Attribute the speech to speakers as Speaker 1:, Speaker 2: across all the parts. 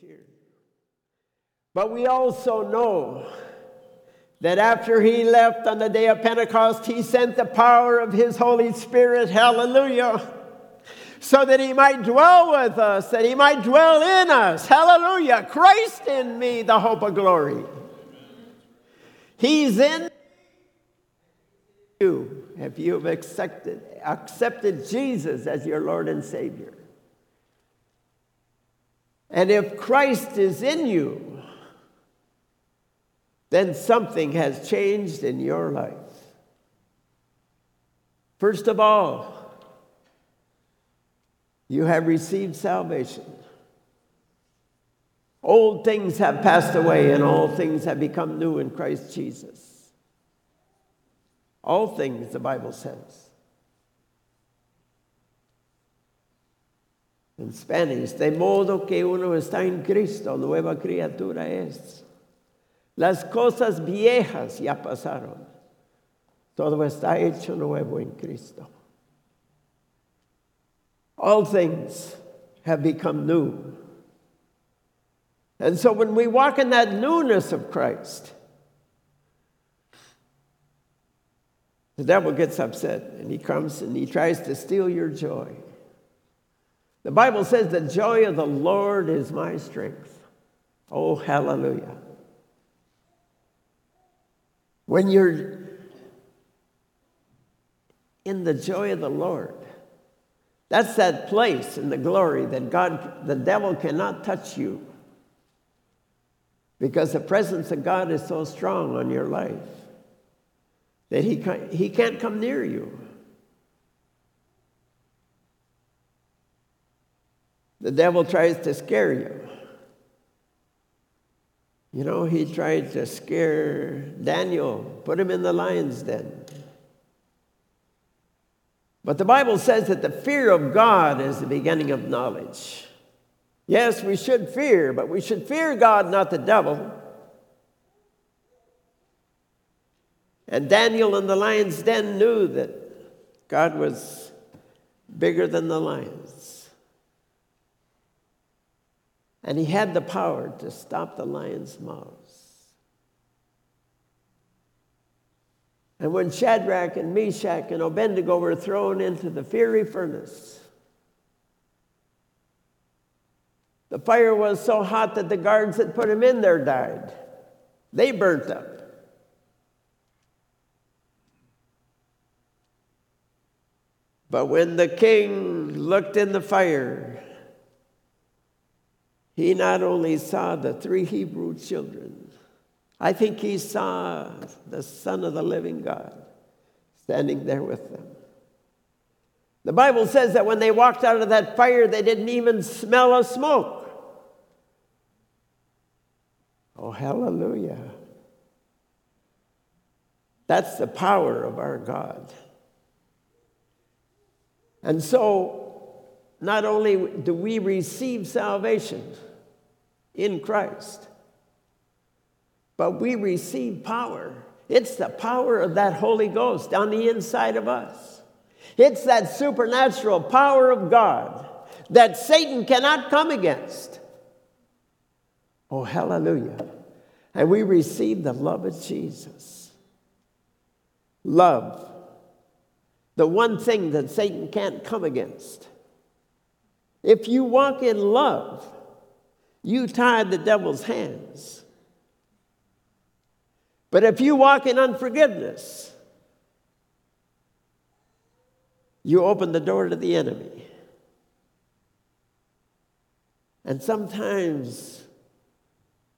Speaker 1: here. But we also know that after he left on the day of Pentecost, he sent the power of his Holy Spirit, hallelujah, so that he might dwell with us, that he might dwell in us, hallelujah. Christ in me, the hope of glory. He's in you if you have accepted, accepted Jesus as your Lord and Savior. And if Christ is in you, then something has changed in your life. First of all, you have received salvation. Old things have passed away, and all things have become new in Christ Jesus. All things, the Bible says. En Spanish, de modo que uno está en Cristo, nueva criatura es. Las cosas viejas ya pasaron. Todo está hecho nuevo en Cristo. All things have become new. And so when we walk in that newness of Christ, the devil gets upset and he comes and he tries to steal your joy. The Bible says, The joy of the Lord is my strength. Oh, hallelujah. When you're in the joy of the Lord, that's that place in the glory that God, the devil cannot touch you because the presence of God is so strong on your life that he, he can't come near you. The devil tries to scare you. You know, he tried to scare Daniel, put him in the lion's den. But the Bible says that the fear of God is the beginning of knowledge. Yes, we should fear, but we should fear God, not the devil. And Daniel in the lion's den knew that God was bigger than the lions. And he had the power to stop the lions' mouths. And when Shadrach and Meshach and Abednego were thrown into the fiery furnace, the fire was so hot that the guards that put him in there died. They burnt up. But when the king looked in the fire, he not only saw the three Hebrew children, I think he saw the Son of the living God standing there with them. The Bible says that when they walked out of that fire, they didn't even smell of smoke. Oh, hallelujah. That's the power of our God. And so, not only do we receive salvation, in Christ. But we receive power. It's the power of that Holy Ghost on the inside of us. It's that supernatural power of God that Satan cannot come against. Oh, hallelujah. And we receive the love of Jesus. Love. The one thing that Satan can't come against. If you walk in love, you tie the devil's hands. But if you walk in unforgiveness, you open the door to the enemy. And sometimes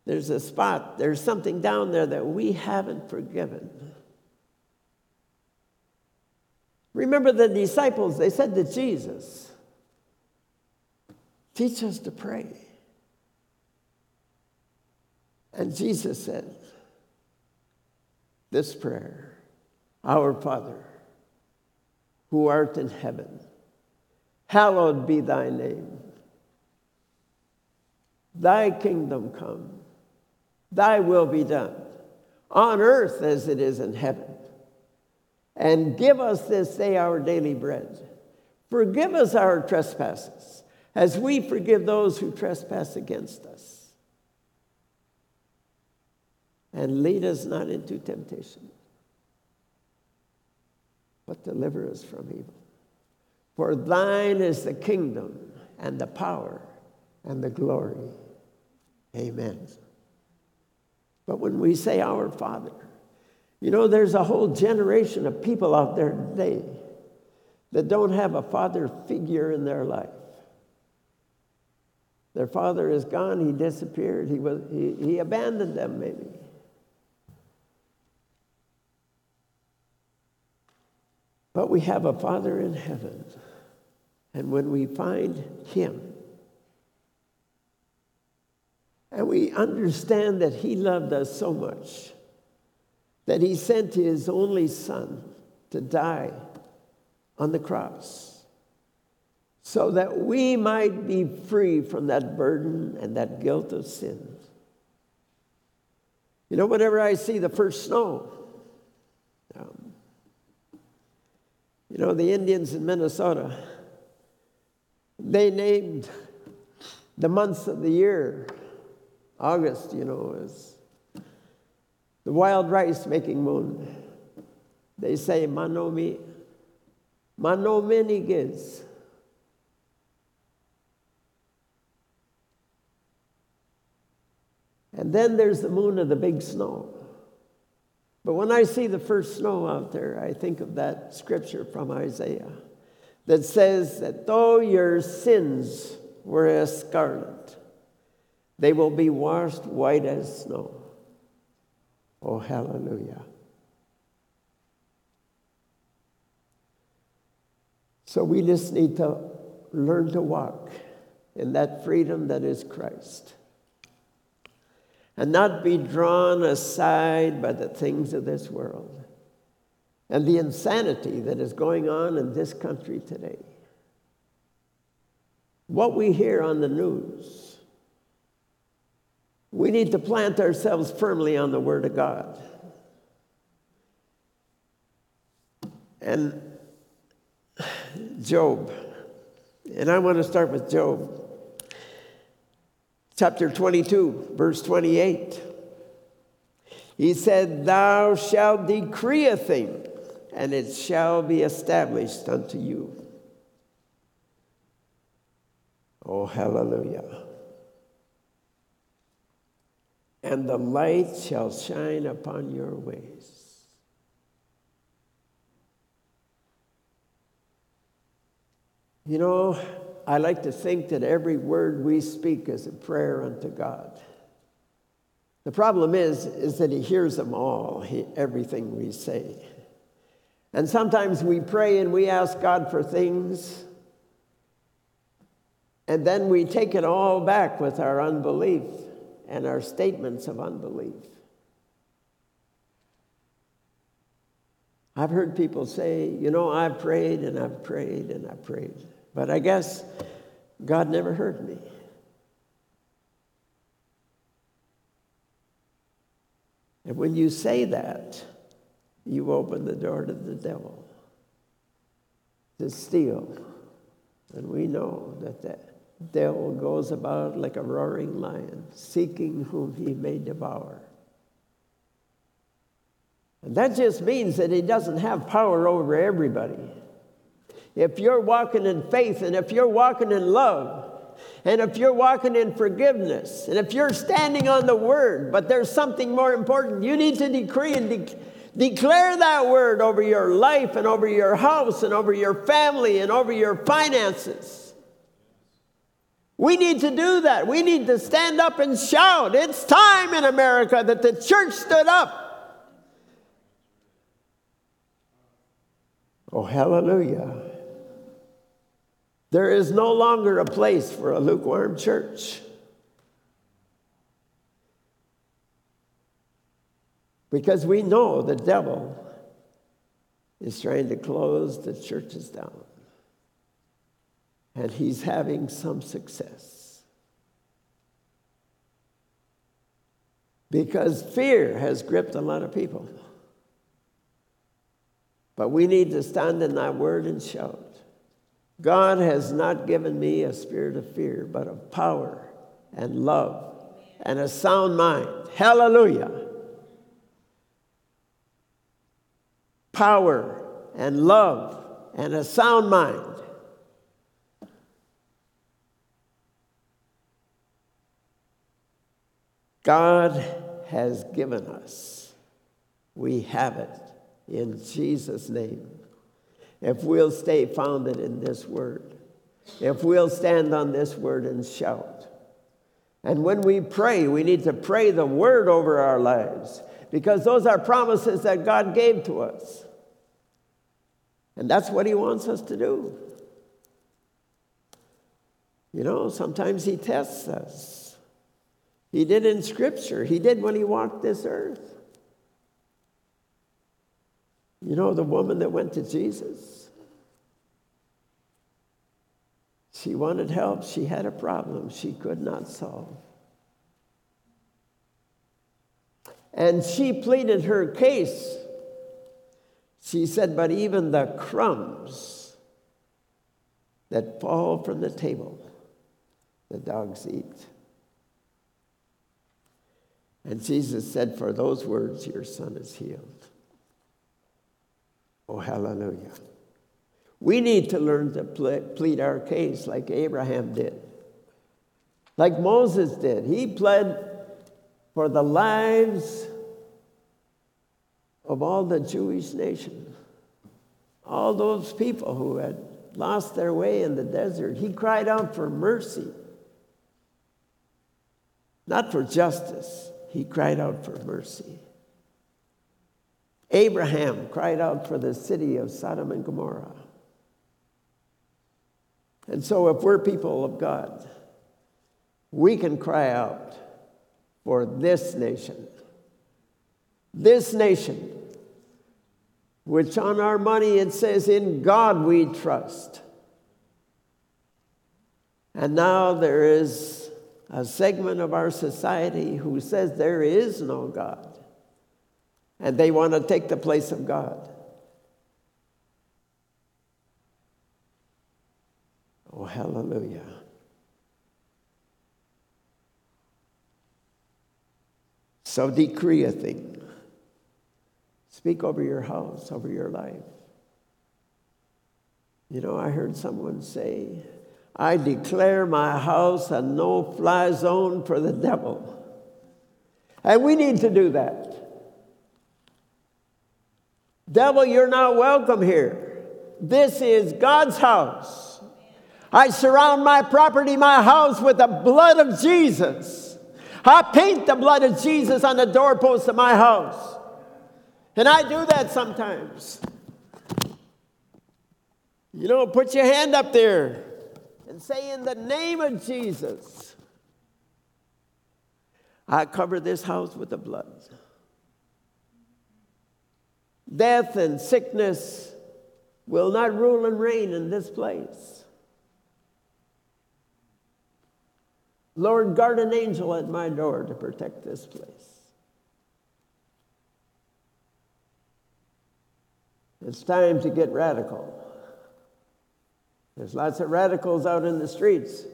Speaker 1: there's a spot, there's something down there that we haven't forgiven. Remember the disciples, they said to Jesus, Teach us to pray. And Jesus said this prayer Our Father, who art in heaven, hallowed be thy name. Thy kingdom come, thy will be done, on earth as it is in heaven. And give us this day our daily bread. Forgive us our trespasses as we forgive those who trespass against us. And lead us not into temptation, but deliver us from evil. For thine is the kingdom and the power and the glory. Amen. But when we say our Father, you know, there's a whole generation of people out there today that don't have a father figure in their life. Their father is gone, he disappeared, he, was, he, he abandoned them, maybe. But we have a Father in heaven. And when we find Him, and we understand that He loved us so much that He sent His only Son to die on the cross so that we might be free from that burden and that guilt of sin. You know, whenever I see the first snow, um, you know, the Indians in Minnesota, they named the months of the year. August, you know, is the wild rice making moon. They say Manomi, Manominigiz. And then there's the moon of the big snow. But when I see the first snow out there, I think of that scripture from Isaiah that says that though your sins were as scarlet, they will be washed white as snow. Oh, hallelujah. So we just need to learn to walk in that freedom that is Christ and not be drawn aside by the things of this world and the insanity that is going on in this country today. What we hear on the news, we need to plant ourselves firmly on the Word of God. And Job, and I want to start with Job, chapter 22, verse 28. He said, Thou shalt decree a thing and it shall be established unto you. Oh, hallelujah. And the light shall shine upon your ways. You know, I like to think that every word we speak is a prayer unto God. The problem is, is that He hears them all, he, everything we say. And sometimes we pray and we ask God for things, and then we take it all back with our unbelief and our statements of unbelief. I've heard people say, you know, I've prayed and I've prayed and I've prayed, but I guess God never heard me. And when you say that, you open the door to the devil to steal. And we know that the devil goes about like a roaring lion, seeking whom he may devour. And that just means that he doesn't have power over everybody. If you're walking in faith and if you're walking in love, and if you're walking in forgiveness, and if you're standing on the word, but there's something more important, you need to decree and de- Declare that word over your life and over your house and over your family and over your finances. We need to do that. We need to stand up and shout. It's time in America that the church stood up. Oh, hallelujah. There is no longer a place for a lukewarm church. Because we know the devil is trying to close the churches down. And he's having some success. Because fear has gripped a lot of people. But we need to stand in that word and shout. God has not given me a spirit of fear, but of power and love and a sound mind. Hallelujah. Power and love and a sound mind. God has given us. We have it in Jesus' name. If we'll stay founded in this word, if we'll stand on this word and shout. And when we pray, we need to pray the word over our lives because those are promises that God gave to us. And that's what He wants us to do. You know, sometimes He tests us. He did in Scripture, He did when He walked this earth. You know, the woman that went to Jesus, she wanted help. She had a problem she could not solve. And she pleaded her case. She said, But even the crumbs that fall from the table, the dogs eat. And Jesus said, For those words, your son is healed. Oh, hallelujah. We need to learn to plead our case like Abraham did, like Moses did. He pled for the lives of all the Jewish nation, all those people who had lost their way in the desert. He cried out for mercy, not for justice. He cried out for mercy. Abraham cried out for the city of Sodom and Gomorrah. And so, if we're people of God, we can cry out for this nation. This nation, which on our money it says, In God we trust. And now there is a segment of our society who says there is no God and they want to take the place of God. Oh, hallelujah. So decree a thing. Speak over your house, over your life. You know, I heard someone say, I declare my house a no fly zone for the devil. And we need to do that. Devil, you're not welcome here. This is God's house. I surround my property, my house, with the blood of Jesus. I paint the blood of Jesus on the doorpost of my house. And I do that sometimes. You know, put your hand up there and say, In the name of Jesus, I cover this house with the blood. Death and sickness will not rule and reign in this place. Lord, guard an angel at my door to protect this place. It's time to get radical. There's lots of radicals out in the streets,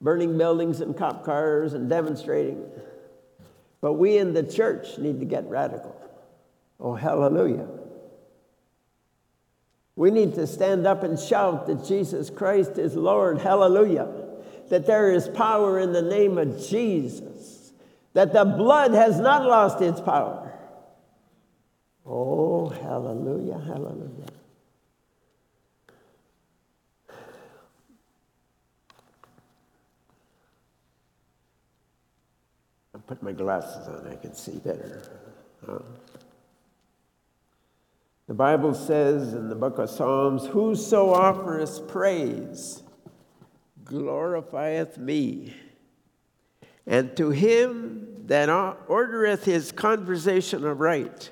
Speaker 1: burning buildings and cop cars and demonstrating. But we in the church need to get radical. Oh, hallelujah. We need to stand up and shout that Jesus Christ is Lord. Hallelujah. That there is power in the name of Jesus. That the blood has not lost its power. Oh, hallelujah, hallelujah. I put my glasses on, I can see better. Huh? The Bible says in the book of Psalms, Whoso offereth praise glorifieth me. And to him that ordereth his conversation aright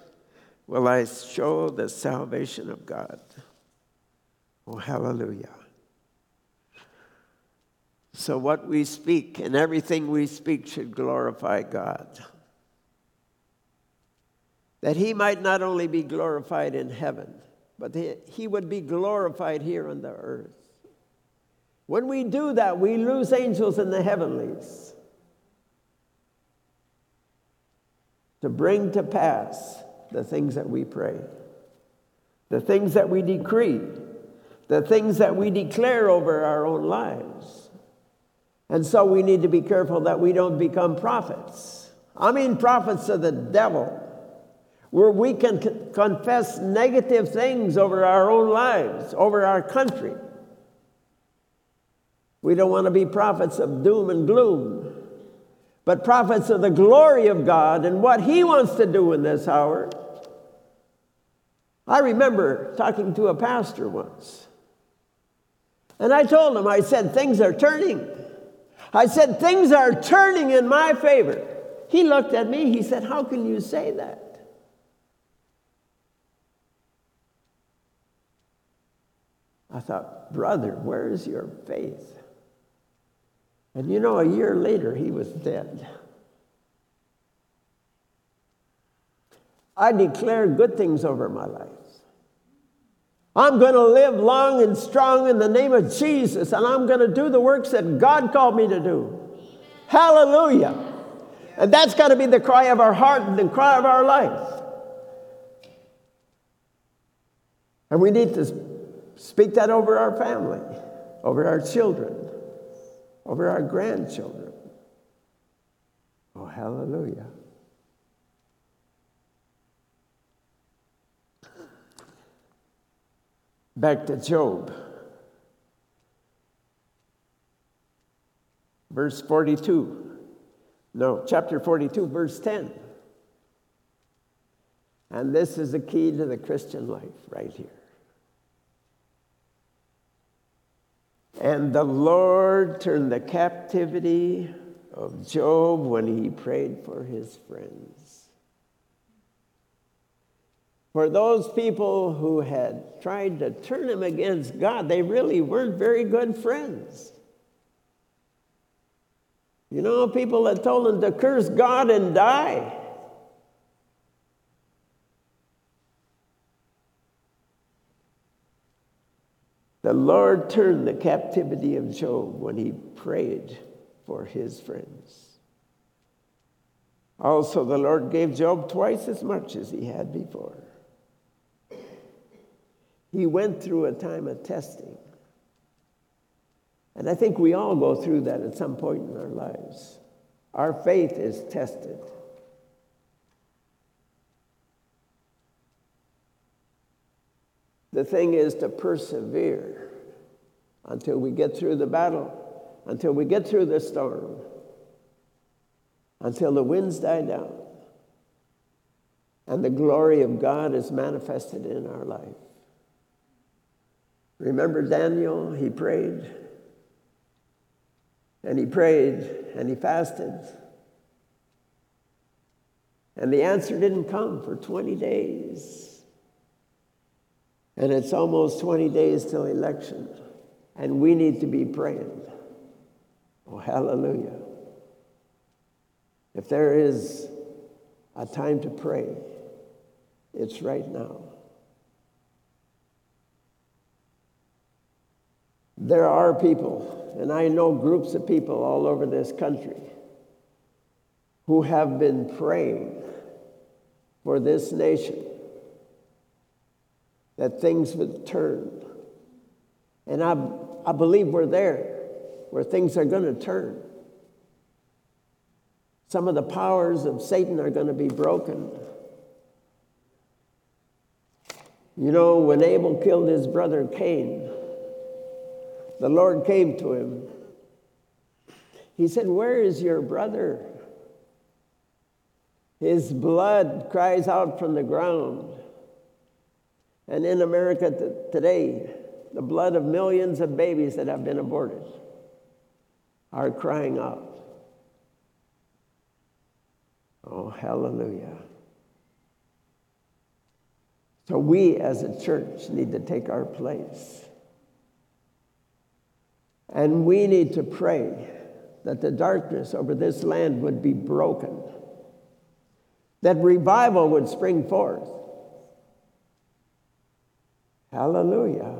Speaker 1: will I show the salvation of God. Oh, hallelujah. So, what we speak and everything we speak should glorify God that he might not only be glorified in heaven, but he would be glorified here on the earth. When we do that, we lose angels in the heavenlies to bring to pass the things that we pray, the things that we decree, the things that we declare over our own lives. And so we need to be careful that we don't become prophets. I mean, prophets of the devil, where we can confess negative things over our own lives, over our country. We don't want to be prophets of doom and gloom, but prophets of the glory of God and what He wants to do in this hour. I remember talking to a pastor once, and I told him, I said, things are turning. I said, things are turning in my favor. He looked at me, he said, How can you say that? I thought, Brother, where is your faith? And you know, a year later, he was dead. I declare good things over my life. I'm going to live long and strong in the name of Jesus, and I'm going to do the works that God called me to do. Hallelujah. And that's got to be the cry of our heart and the cry of our life. And we need to speak that over our family, over our children, over our grandchildren. Oh, hallelujah. Back to Job. Verse 42. No, chapter 42, verse 10. And this is the key to the Christian life right here. And the Lord turned the captivity of Job when he prayed for his friends. For those people who had tried to turn him against God, they really weren't very good friends. You know, people that told him to curse God and die. The Lord turned the captivity of Job when he prayed for his friends. Also, the Lord gave Job twice as much as he had before. He went through a time of testing. And I think we all go through that at some point in our lives. Our faith is tested. The thing is to persevere until we get through the battle, until we get through the storm, until the winds die down, and the glory of God is manifested in our life. Remember Daniel? He prayed, and he prayed, and he fasted. And the answer didn't come for 20 days. And it's almost 20 days till election. And we need to be praying. Oh, hallelujah. If there is a time to pray, it's right now. There are people, and I know groups of people all over this country, who have been praying for this nation that things would turn. And I, I believe we're there where things are going to turn. Some of the powers of Satan are going to be broken. You know, when Abel killed his brother Cain, the Lord came to him. He said, Where is your brother? His blood cries out from the ground. And in America today, the blood of millions of babies that have been aborted are crying out. Oh, hallelujah. So we as a church need to take our place. And we need to pray that the darkness over this land would be broken, that revival would spring forth, Hallelujah.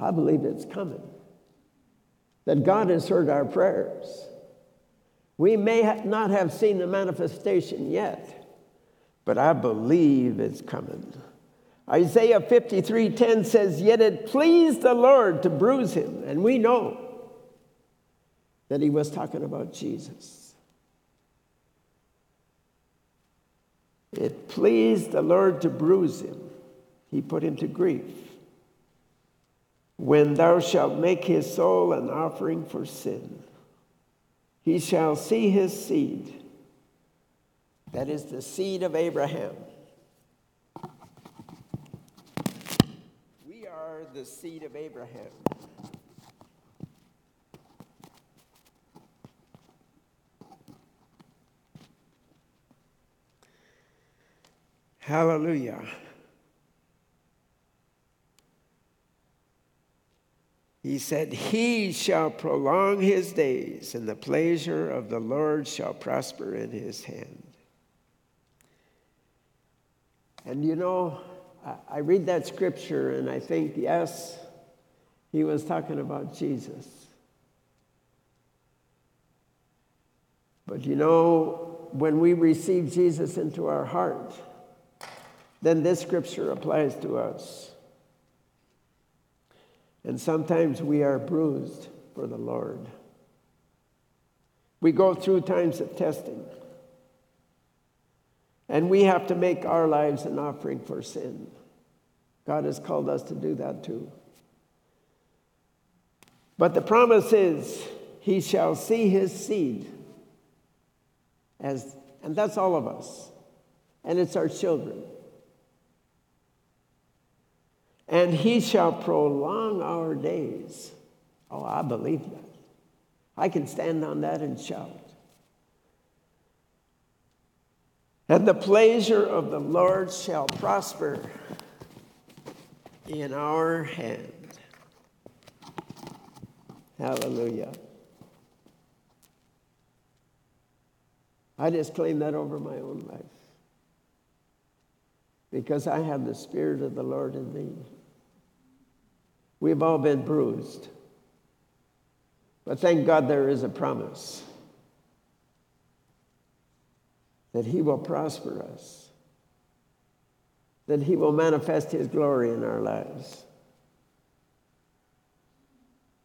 Speaker 1: I believe it's coming. That God has heard our prayers. We may not have seen the manifestation yet, but I believe it's coming. Isaiah 53:10 says, "Yet it pleased the Lord to bruise him." And we know that he was talking about Jesus. It pleased the Lord to bruise him. He put him to grief. When thou shalt make his soul an offering for sin, he shall see his seed. That is the seed of Abraham. We are the seed of Abraham. Hallelujah. He said, He shall prolong his days, and the pleasure of the Lord shall prosper in his hand. And you know, I read that scripture and I think, yes, he was talking about Jesus. But you know, when we receive Jesus into our heart, then this scripture applies to us. And sometimes we are bruised for the Lord. We go through times of testing. And we have to make our lives an offering for sin. God has called us to do that too. But the promise is, He shall see His seed. As, and that's all of us. And it's our children and he shall prolong our days. Oh, I believe that. I can stand on that and shout. And the pleasure of the Lord shall prosper in our hand. Hallelujah. I just claim that over my own life because I have the Spirit of the Lord in me. We've all been bruised. But thank God there is a promise that He will prosper us, that He will manifest His glory in our lives.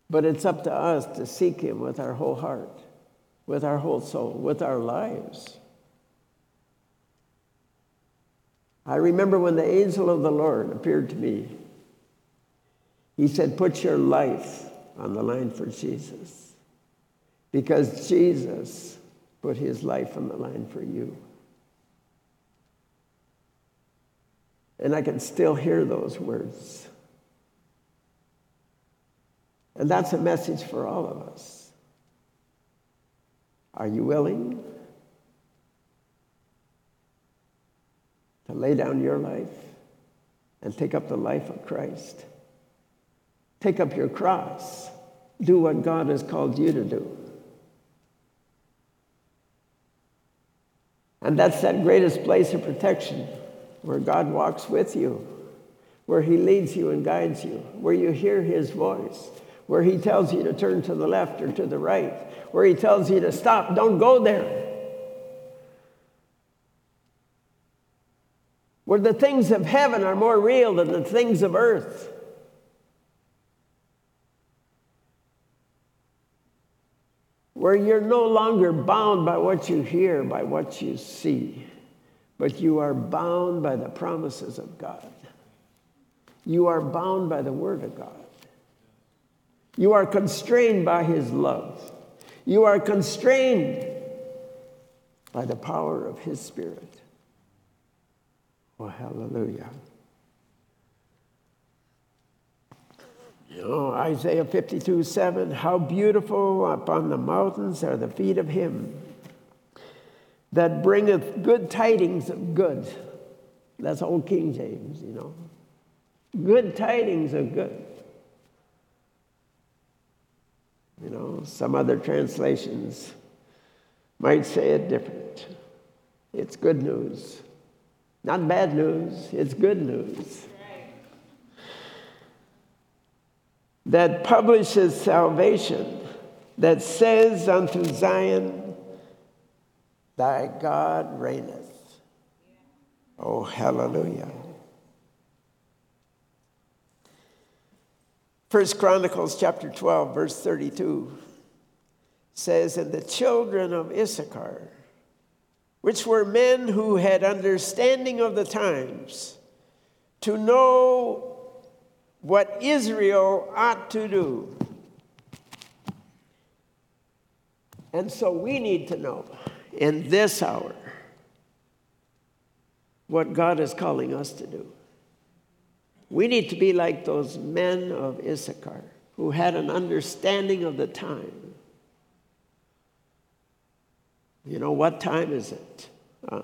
Speaker 1: But it's up to us to seek Him with our whole heart, with our whole soul, with our lives. I remember when the angel of the Lord appeared to me he said, Put your life on the line for Jesus because Jesus put his life on the line for you. And I can still hear those words. And that's a message for all of us. Are you willing to lay down your life and take up the life of Christ? Take up your cross. Do what God has called you to do. And that's that greatest place of protection where God walks with you, where He leads you and guides you, where you hear His voice, where He tells you to turn to the left or to the right, where He tells you to stop, don't go there. Where the things of heaven are more real than the things of earth. Where you're no longer bound by what you hear, by what you see, but you are bound by the promises of God. You are bound by the Word of God. You are constrained by His love. You are constrained by the power of His Spirit. Oh, hallelujah. Know, Isaiah 52 7, how beautiful upon the mountains are the feet of him that bringeth good tidings of good. That's old King James, you know. Good tidings of good. You know, some other translations might say it different. It's good news. Not bad news, it's good news. That publishes salvation, that says unto Zion, Thy God reigneth. Oh, hallelujah. First Chronicles chapter 12, verse 32 says, And the children of Issachar, which were men who had understanding of the times, to know what Israel ought to do. And so we need to know in this hour what God is calling us to do. We need to be like those men of Issachar who had an understanding of the time. You know, what time is it? Huh?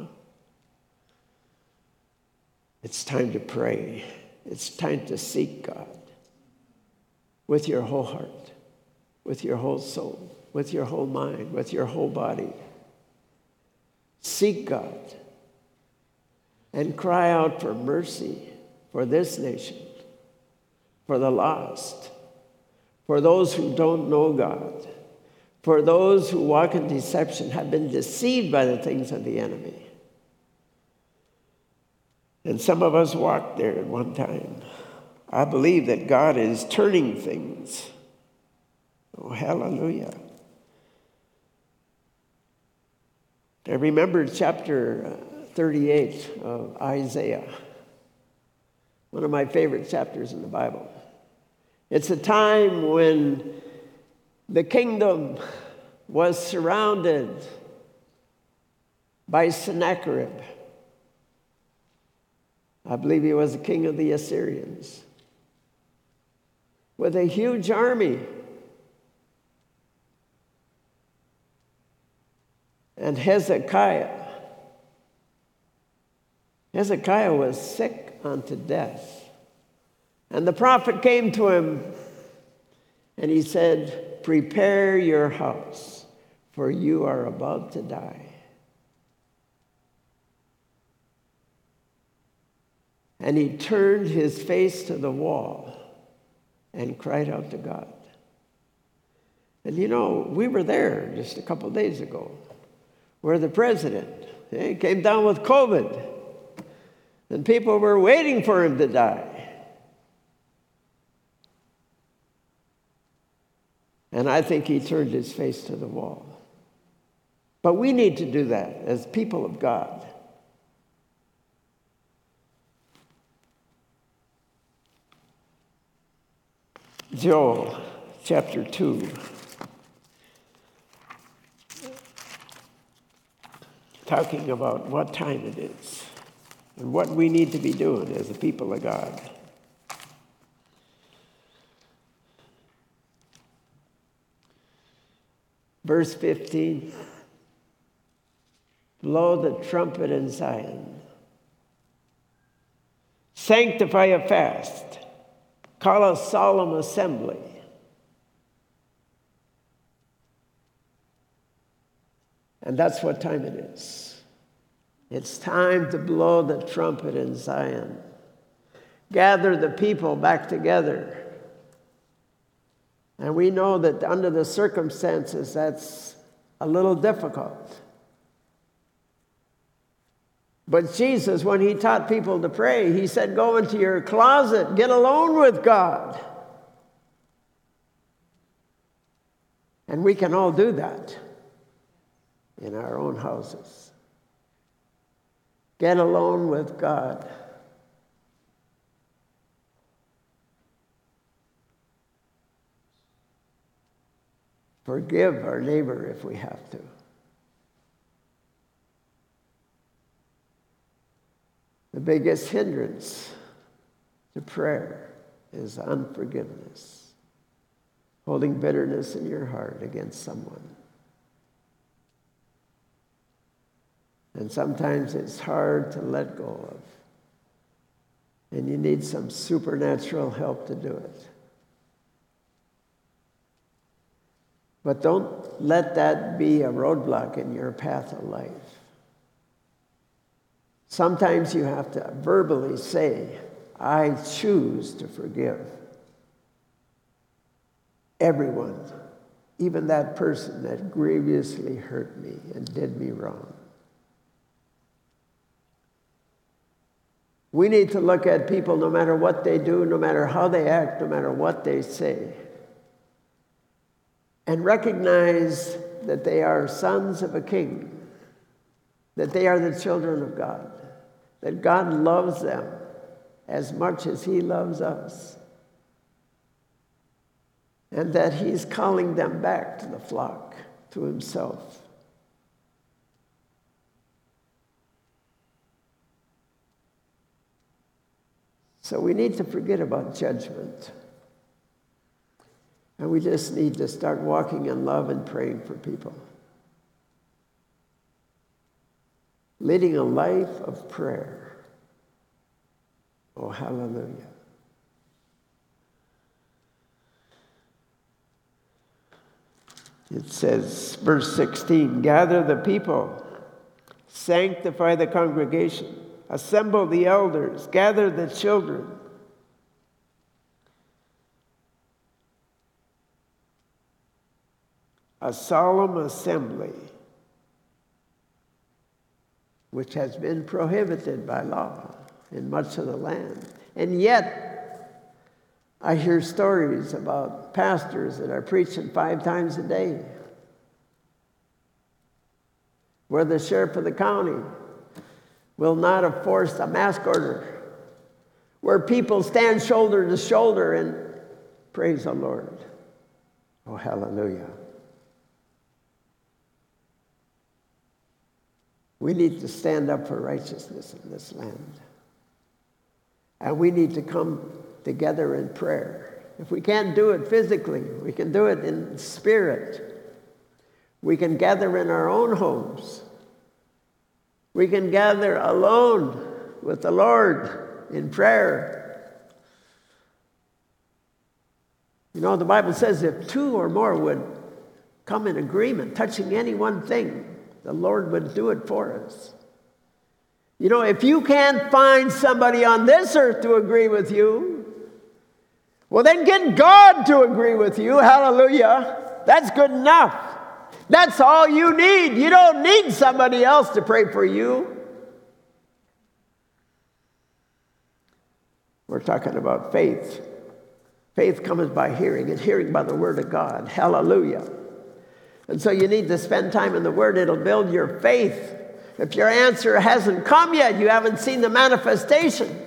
Speaker 1: It's time to pray. It's time to seek God with your whole heart, with your whole soul, with your whole mind, with your whole body. Seek God and cry out for mercy for this nation, for the lost, for those who don't know God, for those who walk in deception, have been deceived by the things of the enemy. And some of us walked there at one time. I believe that God is turning things. Oh, hallelujah. I remember chapter uh, 38 of Isaiah, one of my favorite chapters in the Bible. It's a time when the kingdom was surrounded by Sennacherib I believe he was the king of the Assyrians, with a huge army. And Hezekiah, Hezekiah was sick unto death. And the prophet came to him and he said, Prepare your house, for you are about to die. And he turned his face to the wall and cried out to God. And you know, we were there just a couple days ago where the president came down with COVID and people were waiting for him to die. And I think he turned his face to the wall. But we need to do that as people of God. Joel chapter 2. Talking about what time it is and what we need to be doing as a people of God. Verse 15 Blow the trumpet in Zion, sanctify a fast call a solemn assembly. And that's what time it is. It's time to blow the trumpet in Zion. Gather the people back together. And we know that under the circumstances, that's a little difficult. But Jesus, when he taught people to pray, he said, Go into your closet, get alone with God. And we can all do that in our own houses. Get alone with God. Forgive our neighbor if we have to. The biggest hindrance to prayer is unforgiveness, holding bitterness in your heart against someone. And sometimes it's hard to let go of. And you need some supernatural help to do it. But don't let that be a roadblock in your path of life. Sometimes you have to verbally say, I choose to forgive. everyone, even that person that grievously hurt me and did me wrong. We need to look at people no matter what they do, no matter how they act, no matter what they say, and recognize that they are sons of a king, that they are the children of God, that God loves them as much as He loves us, and that He's calling them back to the flock, to Himself. So we need to forget about judgment. And we just need to start walking in love and praying for people. Leading a life of prayer. Oh, hallelujah. It says, verse 16 gather the people, sanctify the congregation, assemble the elders, gather the children a solemn assembly which has been prohibited by law in much of the land. And yet, I hear stories about pastors that are preaching five times a day, where the sheriff of the county will not have forced a mask order, where people stand shoulder to shoulder and praise the Lord. Oh, hallelujah. We need to stand up for righteousness in this land. And we need to come together in prayer. If we can't do it physically, we can do it in spirit. We can gather in our own homes. We can gather alone with the Lord in prayer. You know, the Bible says if two or more would come in agreement, touching any one thing, the Lord would do it for us. You know, if you can't find somebody on this earth to agree with you, well, then get God to agree with you. Hallelujah. That's good enough. That's all you need. You don't need somebody else to pray for you. We're talking about faith. Faith comes by hearing, and hearing by the Word of God. Hallelujah. And so you need to spend time in the Word, it'll build your faith. If your answer hasn't come yet, you haven't seen the manifestation.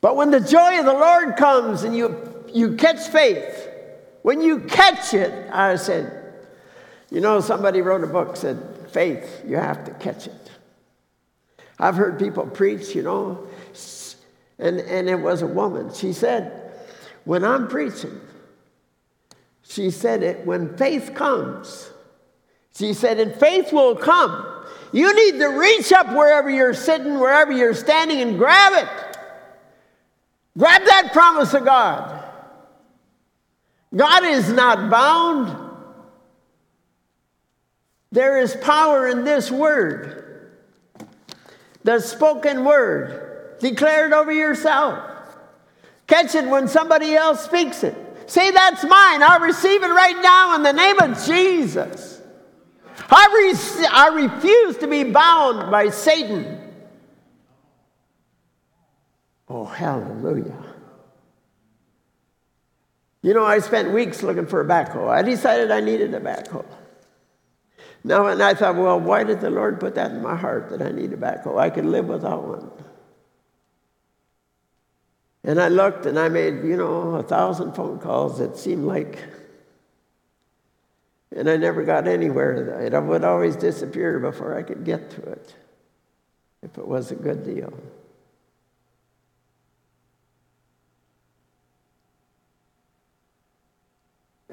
Speaker 1: But when the joy of the Lord comes and you, you catch faith, when you catch it, I said, you know, somebody wrote a book, said, faith, you have to catch it. I've heard people preach, you know, and, and it was a woman. She said, when I'm preaching, she said it when faith comes. She said, and faith will come. You need to reach up wherever you're sitting, wherever you're standing, and grab it. Grab that promise of God. God is not bound. There is power in this word, the spoken word. Declare it over yourself. Catch it when somebody else speaks it. Say, that's mine. I receive it right now in the name of Jesus. I, re- I refuse to be bound by Satan. Oh, hallelujah. You know, I spent weeks looking for a backhoe. I decided I needed a backhoe. Now, and I thought, well, why did the Lord put that in my heart that I need a backhoe? I could live without one. And I looked and I made, you know, a thousand phone calls that seemed like, and I never got anywhere. It would always disappear before I could get to it if it was a good deal.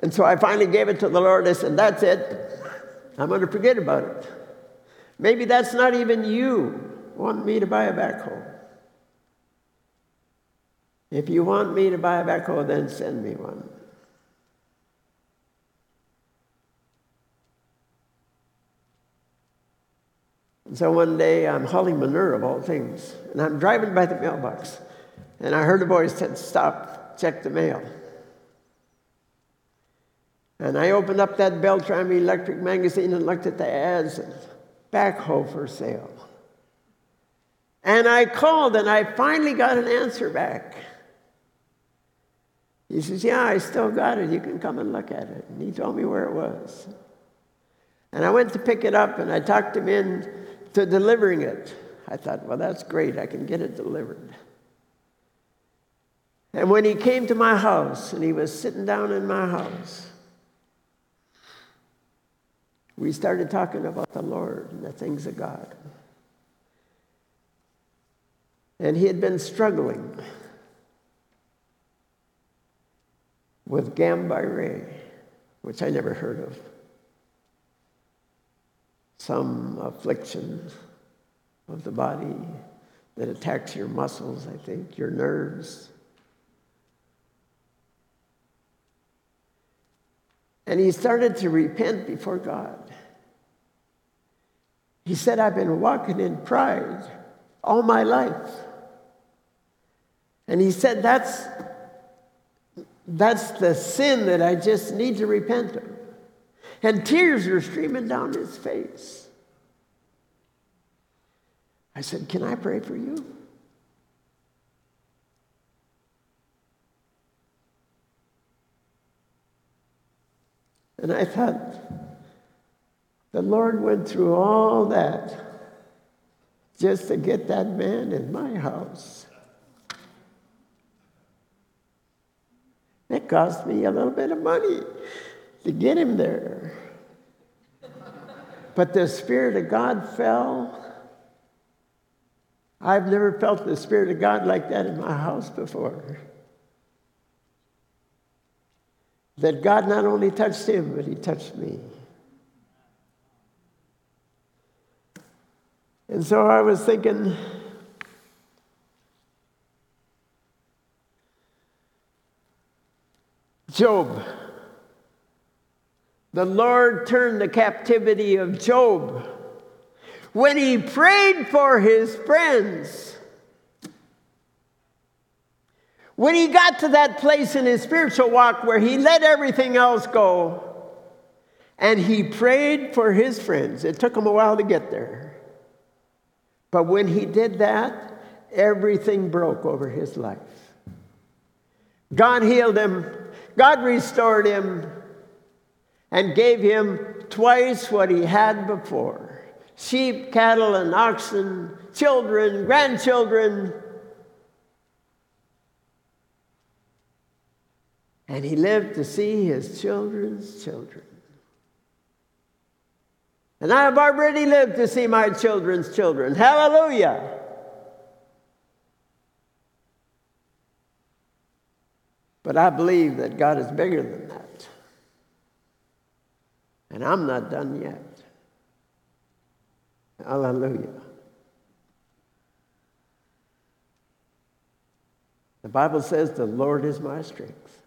Speaker 1: And so I finally gave it to the Lord. I said, That's it. I'm going to forget about it. Maybe that's not even you wanting me to buy a backhoe. If you want me to buy a backhoe, then send me one. And so one day I'm hauling manure of all things, and I'm driving by the mailbox, and I heard a voice said, Stop, check the mail. And I opened up that Beltrami Electric magazine and looked at the ads and backhoe for sale. And I called and I finally got an answer back. He says, Yeah, I still got it. You can come and look at it. And he told me where it was. And I went to pick it up and I talked him in to delivering it. I thought, Well, that's great. I can get it delivered. And when he came to my house and he was sitting down in my house, we started talking about the Lord and the things of God. And he had been struggling with Guillain-Barré, which I never heard of. Some affliction of the body that attacks your muscles, I think, your nerves. And he started to repent before God. He said, I've been walking in pride all my life. And he said, That's, that's the sin that I just need to repent of. And tears were streaming down his face. I said, Can I pray for you? And I thought, the Lord went through all that just to get that man in my house. It cost me a little bit of money to get him there. But the Spirit of God fell. I've never felt the Spirit of God like that in my house before. That God not only touched him, but he touched me. And so I was thinking, Job. The Lord turned the captivity of Job when he prayed for his friends. When he got to that place in his spiritual walk where he let everything else go and he prayed for his friends, it took him a while to get there. But when he did that, everything broke over his life. God healed him, God restored him, and gave him twice what he had before sheep, cattle, and oxen, children, grandchildren. And he lived to see his children's children. And I have already lived to see my children's children. Hallelujah. But I believe that God is bigger than that. And I'm not done yet. Hallelujah. The Bible says, The Lord is my strength.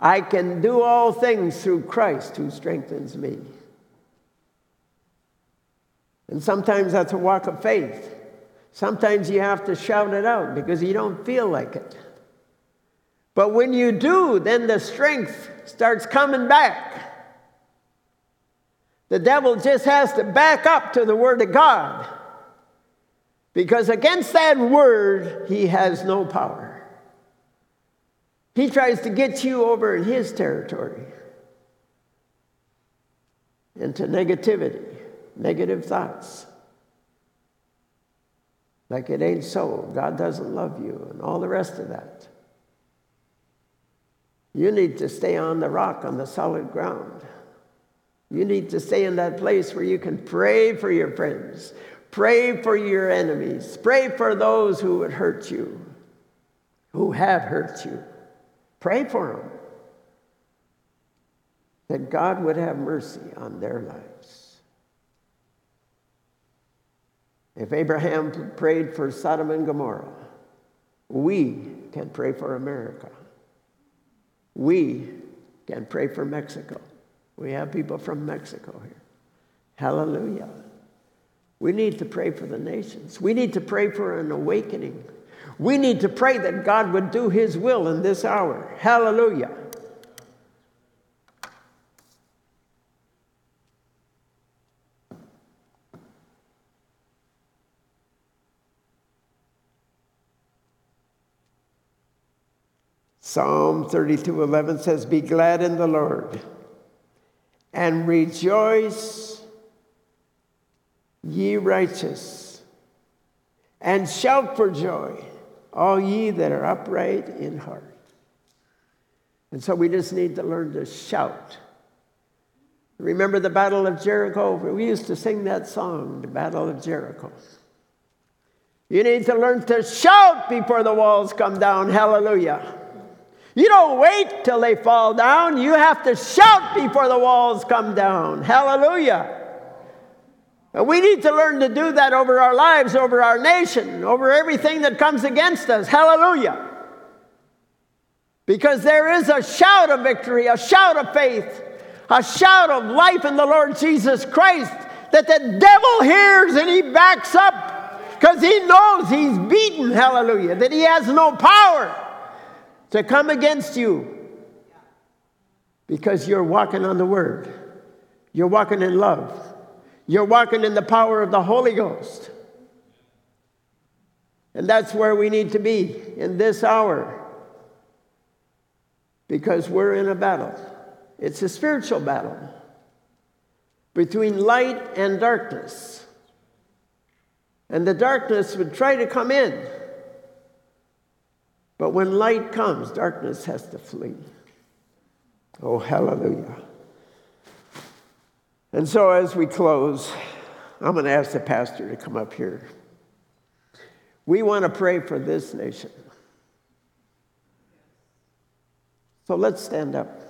Speaker 1: I can do all things through Christ who strengthens me. And sometimes that's a walk of faith. Sometimes you have to shout it out because you don't feel like it. But when you do, then the strength starts coming back. The devil just has to back up to the Word of God. Because against that Word, he has no power. He tries to get you over in his territory into negativity negative thoughts. Like it ain't so, God doesn't love you, and all the rest of that. You need to stay on the rock, on the solid ground. You need to stay in that place where you can pray for your friends, pray for your enemies, pray for those who would hurt you, who have hurt you. Pray for them. That God would have mercy on their lives. If Abraham prayed for Sodom and Gomorrah, we can pray for America. We can pray for Mexico. We have people from Mexico here. Hallelujah. We need to pray for the nations. We need to pray for an awakening. We need to pray that God would do his will in this hour. Hallelujah. Psalm 32 11 says, Be glad in the Lord and rejoice, ye righteous, and shout for joy, all ye that are upright in heart. And so we just need to learn to shout. Remember the Battle of Jericho? We used to sing that song, the Battle of Jericho. You need to learn to shout before the walls come down. Hallelujah. You don't wait till they fall down. You have to shout before the walls come down. Hallelujah. And we need to learn to do that over our lives, over our nation, over everything that comes against us. Hallelujah. Because there is a shout of victory, a shout of faith, a shout of life in the Lord Jesus Christ that the devil hears and he backs up because he knows he's beaten. Hallelujah. That he has no power to come against you because you're walking on the Word. You're walking in love. You're walking in the power of the Holy Ghost. And that's where we need to be in this hour because we're in a battle. It's a spiritual battle between light and darkness. And the darkness would try to come in. But when light comes, darkness has to flee. Oh, hallelujah. And so as we close, I'm going to ask the pastor to come up here. We want to pray for this nation. So let's stand up.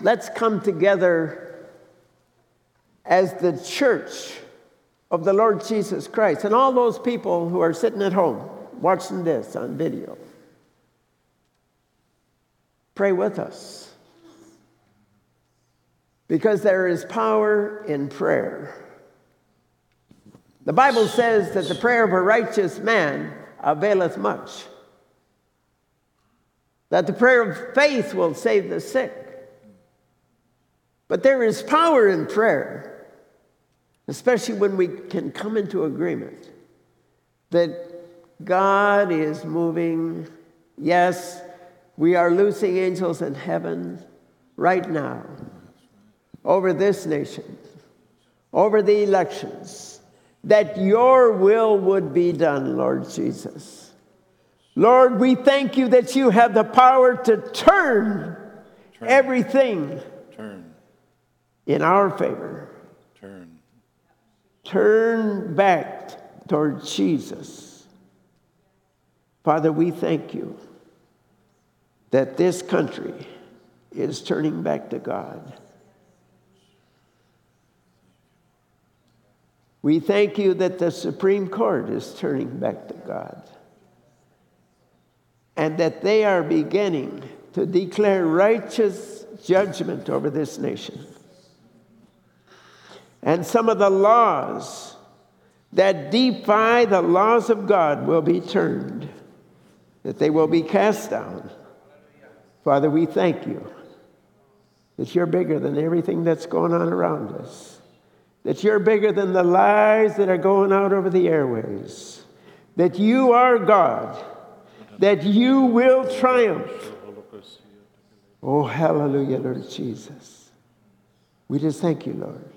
Speaker 1: Let's come together as the church of the Lord Jesus Christ and all those people who are sitting at home watching this on video. Pray with us. Because there is power in prayer. The Bible says that the prayer of a righteous man availeth much that the prayer of faith will save the sick. But there is power in prayer, especially when we can come into agreement that God is moving. Yes, we are loosing angels in heaven right now over this nation, over the elections, that your will would be done, Lord Jesus. Lord, we thank you that you have the power to turn, turn. everything turn. in our favor. Turn. Turn back toward Jesus. Father, we thank you that this country is turning back to God. We thank you that the Supreme Court is turning back to God and that they are beginning to declare righteous judgment over this nation. And some of the laws that defy the laws of God will be turned, that they will be cast down. Father, we thank you that you're bigger than everything that's going on around us, that you're bigger than the lies that are going out over the airways, that you are God that you will triumph. Oh, hallelujah, Lord Jesus. We just thank you, Lord,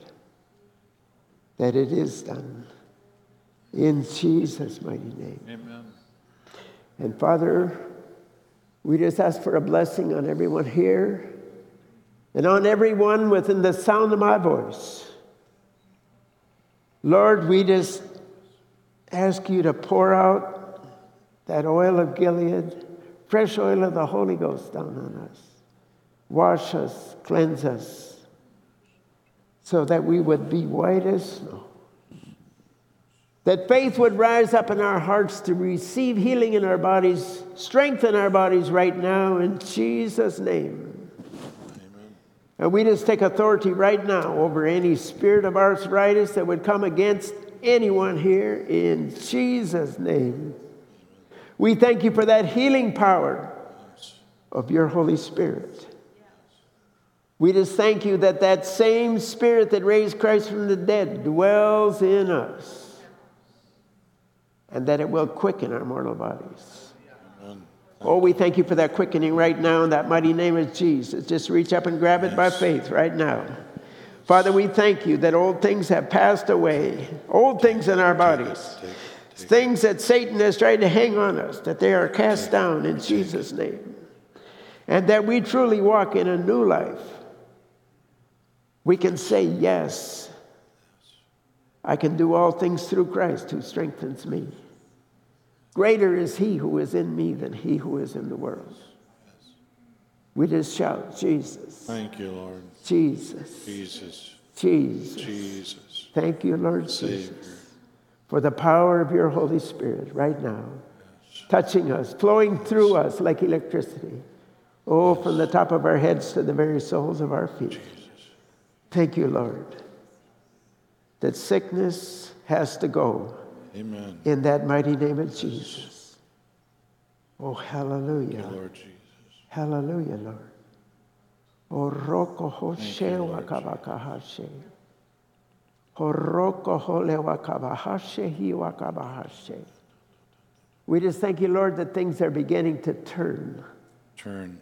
Speaker 1: that it is done. In Jesus' mighty name. Amen. And Father, we just ask for a blessing on everyone here and on everyone within the sound of my voice. Lord, we just ask you to pour out that oil of Gilead, fresh oil of the Holy Ghost down on us. Wash us, cleanse us, so that we would be white as snow. That faith would rise up in our hearts to receive healing in our bodies, strengthen our bodies right now in Jesus' name. Amen. And we just take authority right now over any spirit of arthritis that would come against anyone here in Jesus' name. We thank you for that healing power of your Holy Spirit. We just thank you that that same Spirit that raised Christ from the dead dwells in us and that it will quicken our mortal bodies. Amen. Oh, we thank you for that quickening right now in that mighty name of Jesus. Just reach up and grab it by faith right now. Father, we thank you that old things have passed away, old things in our bodies, things that Satan has tried to hang on us, that they are cast down in Jesus' name. And that we truly walk in a new life. We can say, Yes, I can do all things through Christ who strengthens me. Greater is he who is in me than he who is in the world. We just shout, Jesus.
Speaker 2: Thank you, Lord.
Speaker 1: Jesus.
Speaker 2: Jesus.
Speaker 1: Jesus.
Speaker 2: Jesus.
Speaker 1: Thank you, Lord
Speaker 2: Savior.
Speaker 1: Jesus, for the power of your Holy Spirit right now, touching us, flowing through us like electricity. Oh, from the top of our heads to the very soles of our feet. Jesus. Thank you, Lord, that sickness has to go
Speaker 2: Amen.
Speaker 1: in that mighty name of Jesus. Oh, hallelujah.
Speaker 2: You, Lord Jesus.
Speaker 1: Hallelujah, Lord. O roko hoshe wakabakahashe. Oh, Horoko hole wakabahashe hi wakabahashe. We just thank you, Lord, that things are beginning to turn
Speaker 2: Turn,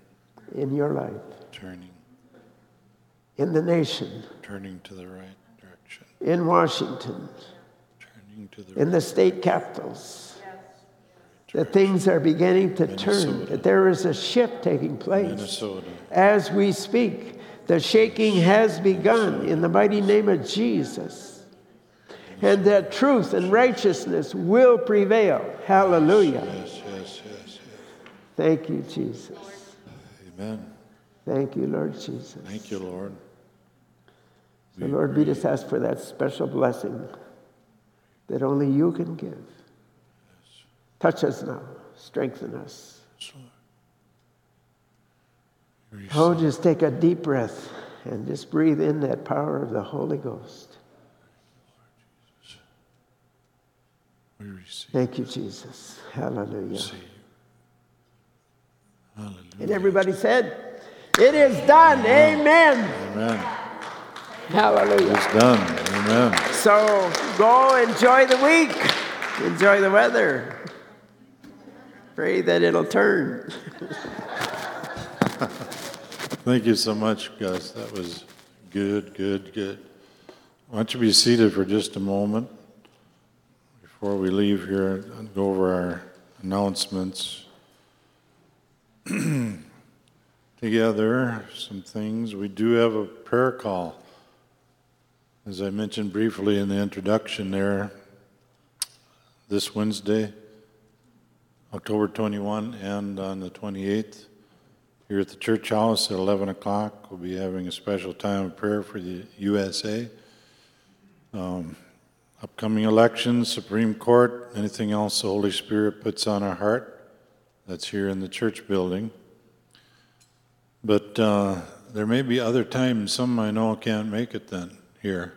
Speaker 1: in your life,
Speaker 2: turning,
Speaker 1: in the nation,
Speaker 2: turning to the right.
Speaker 1: In Washington,
Speaker 2: the
Speaker 1: in the state capitals. That things are beginning to turn, that there is a shift taking place.
Speaker 2: Minnesota.
Speaker 1: As we speak, the shaking has begun in the mighty name of Jesus. And that truth and righteousness will prevail. Hallelujah.
Speaker 2: Yes, yes, yes, yes.
Speaker 1: Thank you, Jesus.
Speaker 2: Amen.
Speaker 1: Thank you, Lord Jesus.
Speaker 2: Thank you, Lord.
Speaker 1: So, Lord, we just ask for that special blessing that only you can give. Touch us now, strengthen us.
Speaker 2: So,
Speaker 1: Oh, just take a deep breath and just breathe in that power of the Holy Ghost.
Speaker 2: we receive.
Speaker 1: Thank you, Jesus. Hallelujah.
Speaker 2: Hallelujah.
Speaker 1: And everybody said, It is done. Amen.
Speaker 2: Amen.
Speaker 1: Hallelujah.
Speaker 2: It's done. Amen.
Speaker 1: So go enjoy the week, enjoy the weather. Pray that it'll turn.
Speaker 2: Thank you so much, Gus. That was good, good, good. Why don't you be seated for just a moment before we leave here and go over our announcements together. Some things. We do have a prayer call. As I mentioned briefly in the introduction there, this Wednesday, October 21, and on the 28th, here at the church house at 11 o'clock. We'll be having a special time of prayer for the USA. Um, upcoming elections, Supreme Court, anything else the Holy Spirit puts on our heart, that's here in the church building. But uh, there may be other times, some I know can't make it then here.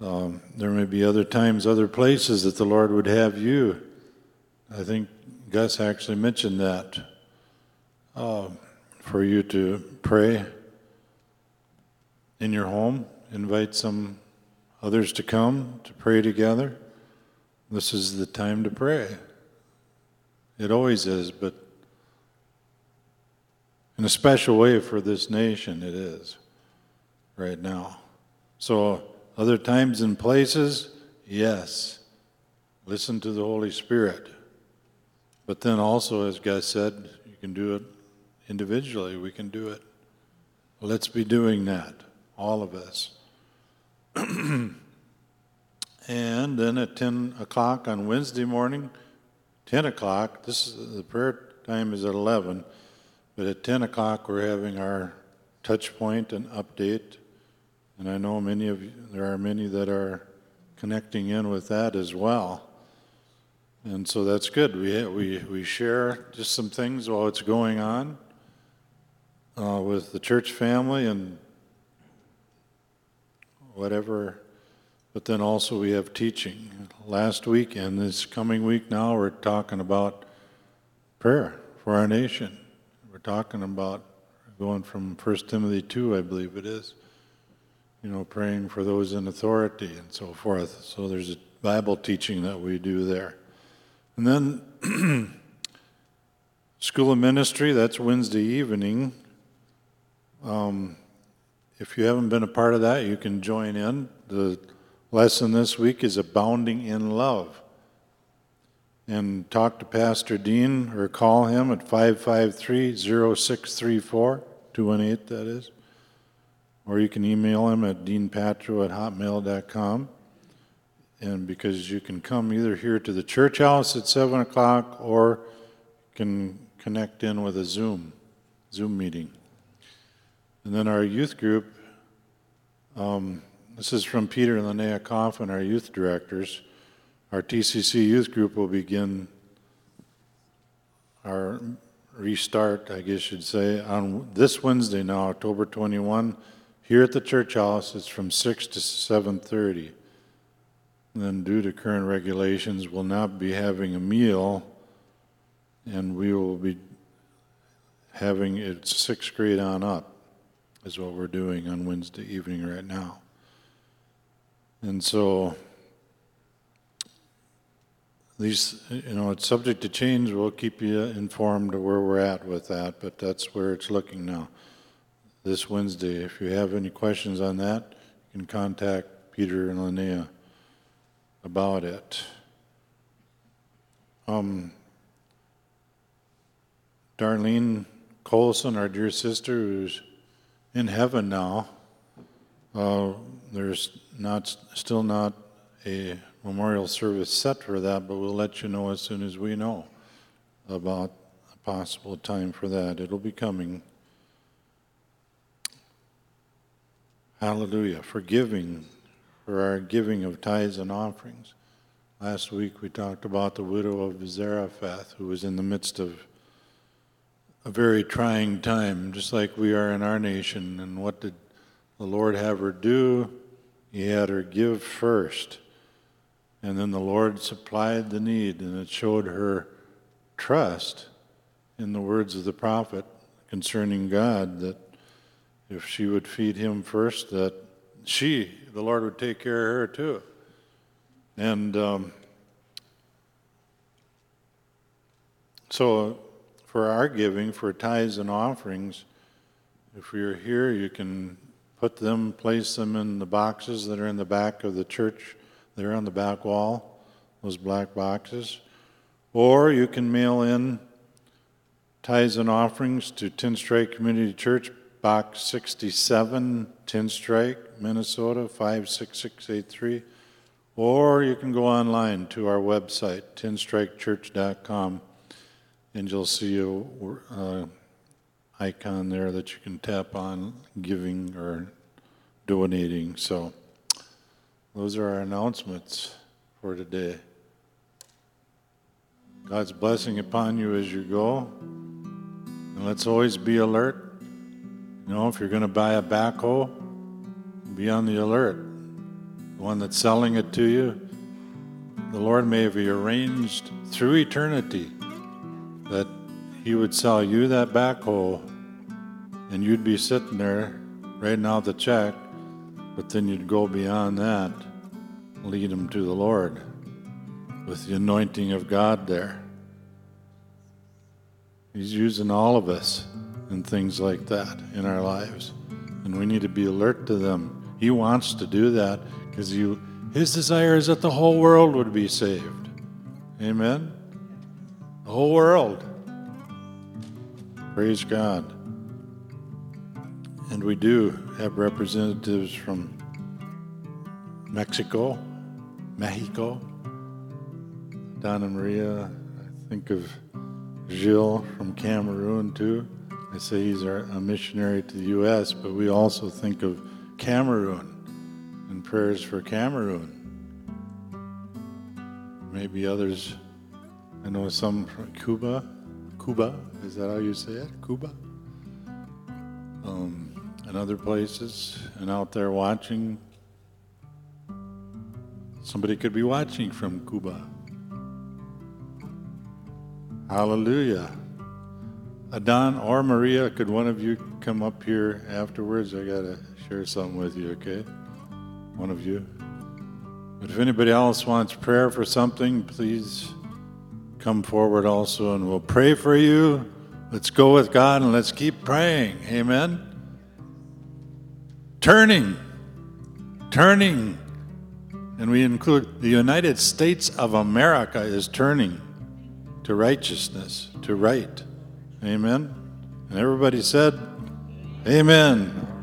Speaker 2: Um, there may be other times, other places that the Lord would have you. I think Gus actually mentioned that uh, for you to pray in your home, invite some others to come to pray together. This is the time to pray. It always is, but in a special way for this nation, it is right now. So, other times and places, yes, listen to the Holy Spirit. But then also, as Gus said, you can do it individually. We can do it. Let's be doing that, all of us. and then at 10 o'clock on Wednesday morning, 10 o'clock, this is the prayer time is at 11, but at 10 o'clock we're having our touch point and update. And I know many of you, there are many that are connecting in with that as well. And so that's good. We, we, we share just some things while it's going on uh, with the church family and whatever. But then also we have teaching. Last week and this coming week now, we're talking about prayer for our nation. We're talking about going from 1 Timothy 2, I believe it is, you know, praying for those in authority and so forth. So there's a Bible teaching that we do there. And then School of Ministry, that's Wednesday evening. Um, if you haven't been a part of that, you can join in. The lesson this week is Abounding in Love. And talk to Pastor Dean or call him at 553 0634, 218, that is. Or you can email him at deanpatro at hotmail.com. And because you can come either here to the church house at 7 o'clock or can connect in with a Zoom, Zoom meeting. And then our youth group, um, this is from Peter and Linnea Coffin, our youth directors. Our TCC youth group will begin our restart, I guess you'd say, on this Wednesday now, October 21, here at the church house. It's from 6 to 7:30. then, due to current regulations, we'll not be having a meal and we will be having it sixth grade on up, is what we're doing on Wednesday evening right now. And so, these, you know, it's subject to change. We'll keep you informed of where we're at with that, but that's where it's looking now. This Wednesday, if you have any questions on that, you can contact Peter and Linnea about it. Um, Darlene Colson, our dear sister, who's in heaven now. Uh, there's not still not a memorial service set for that, but we'll let you know as soon as we know about a possible time for that. It'll be coming. Hallelujah. For giving, for our giving of tithes and offerings. Last week we talked about the widow of Zarephath who was in the midst of a very trying time, just like we are in our nation. And what did the Lord have her do? He had her give first. And then the Lord supplied the need, and it showed her trust in the words of the prophet concerning God that if she would feed him first, that she, the Lord, would take care of her too. And um, so for our giving, for tithes and offerings. If you're here, you can put them, place them in the boxes that are in the back of the church, there on the back wall, those black boxes. Or you can mail in tithes and offerings to Tenstrike Community Church, Box 67, Tenstrike, Minnesota 56683. Or you can go online to our website, tenstrikechurch.com and you'll see a uh, icon there that you can tap on giving or donating. So those are our announcements for today. God's blessing upon you as you go. And let's always be alert. You know, if you're going to buy a backhoe, be on the alert. The one that's selling it to you, the Lord may have arranged through eternity that he would sell you that backhoe and you'd be sitting there writing out the check, but then you'd go beyond that, lead them to the Lord with the anointing of God there. He's using all of us in things like that in our lives. And we need to be alert to them. He wants to do that because you his desire is that the whole world would be saved. Amen? The whole world. Praise God. And we do have representatives from Mexico, Mexico, Donna Maria. I think of Gilles from Cameroon too. I say he's our, a missionary to the U.S., but we also think of Cameroon and prayers for Cameroon. Maybe others I know some from Cuba. Cuba, is that how you say it? Cuba? Um, and other places, and out there watching. Somebody could be watching from Cuba. Hallelujah. Adon or Maria, could one of you come up here afterwards? I got to share something with you, okay? One of you. But if anybody else wants prayer for something, please come forward also and we'll pray for you. Let's go with God and let's keep praying. Amen. Turning, turning, and we include the United States of America is turning to righteousness, to right. Amen. And everybody said, Amen.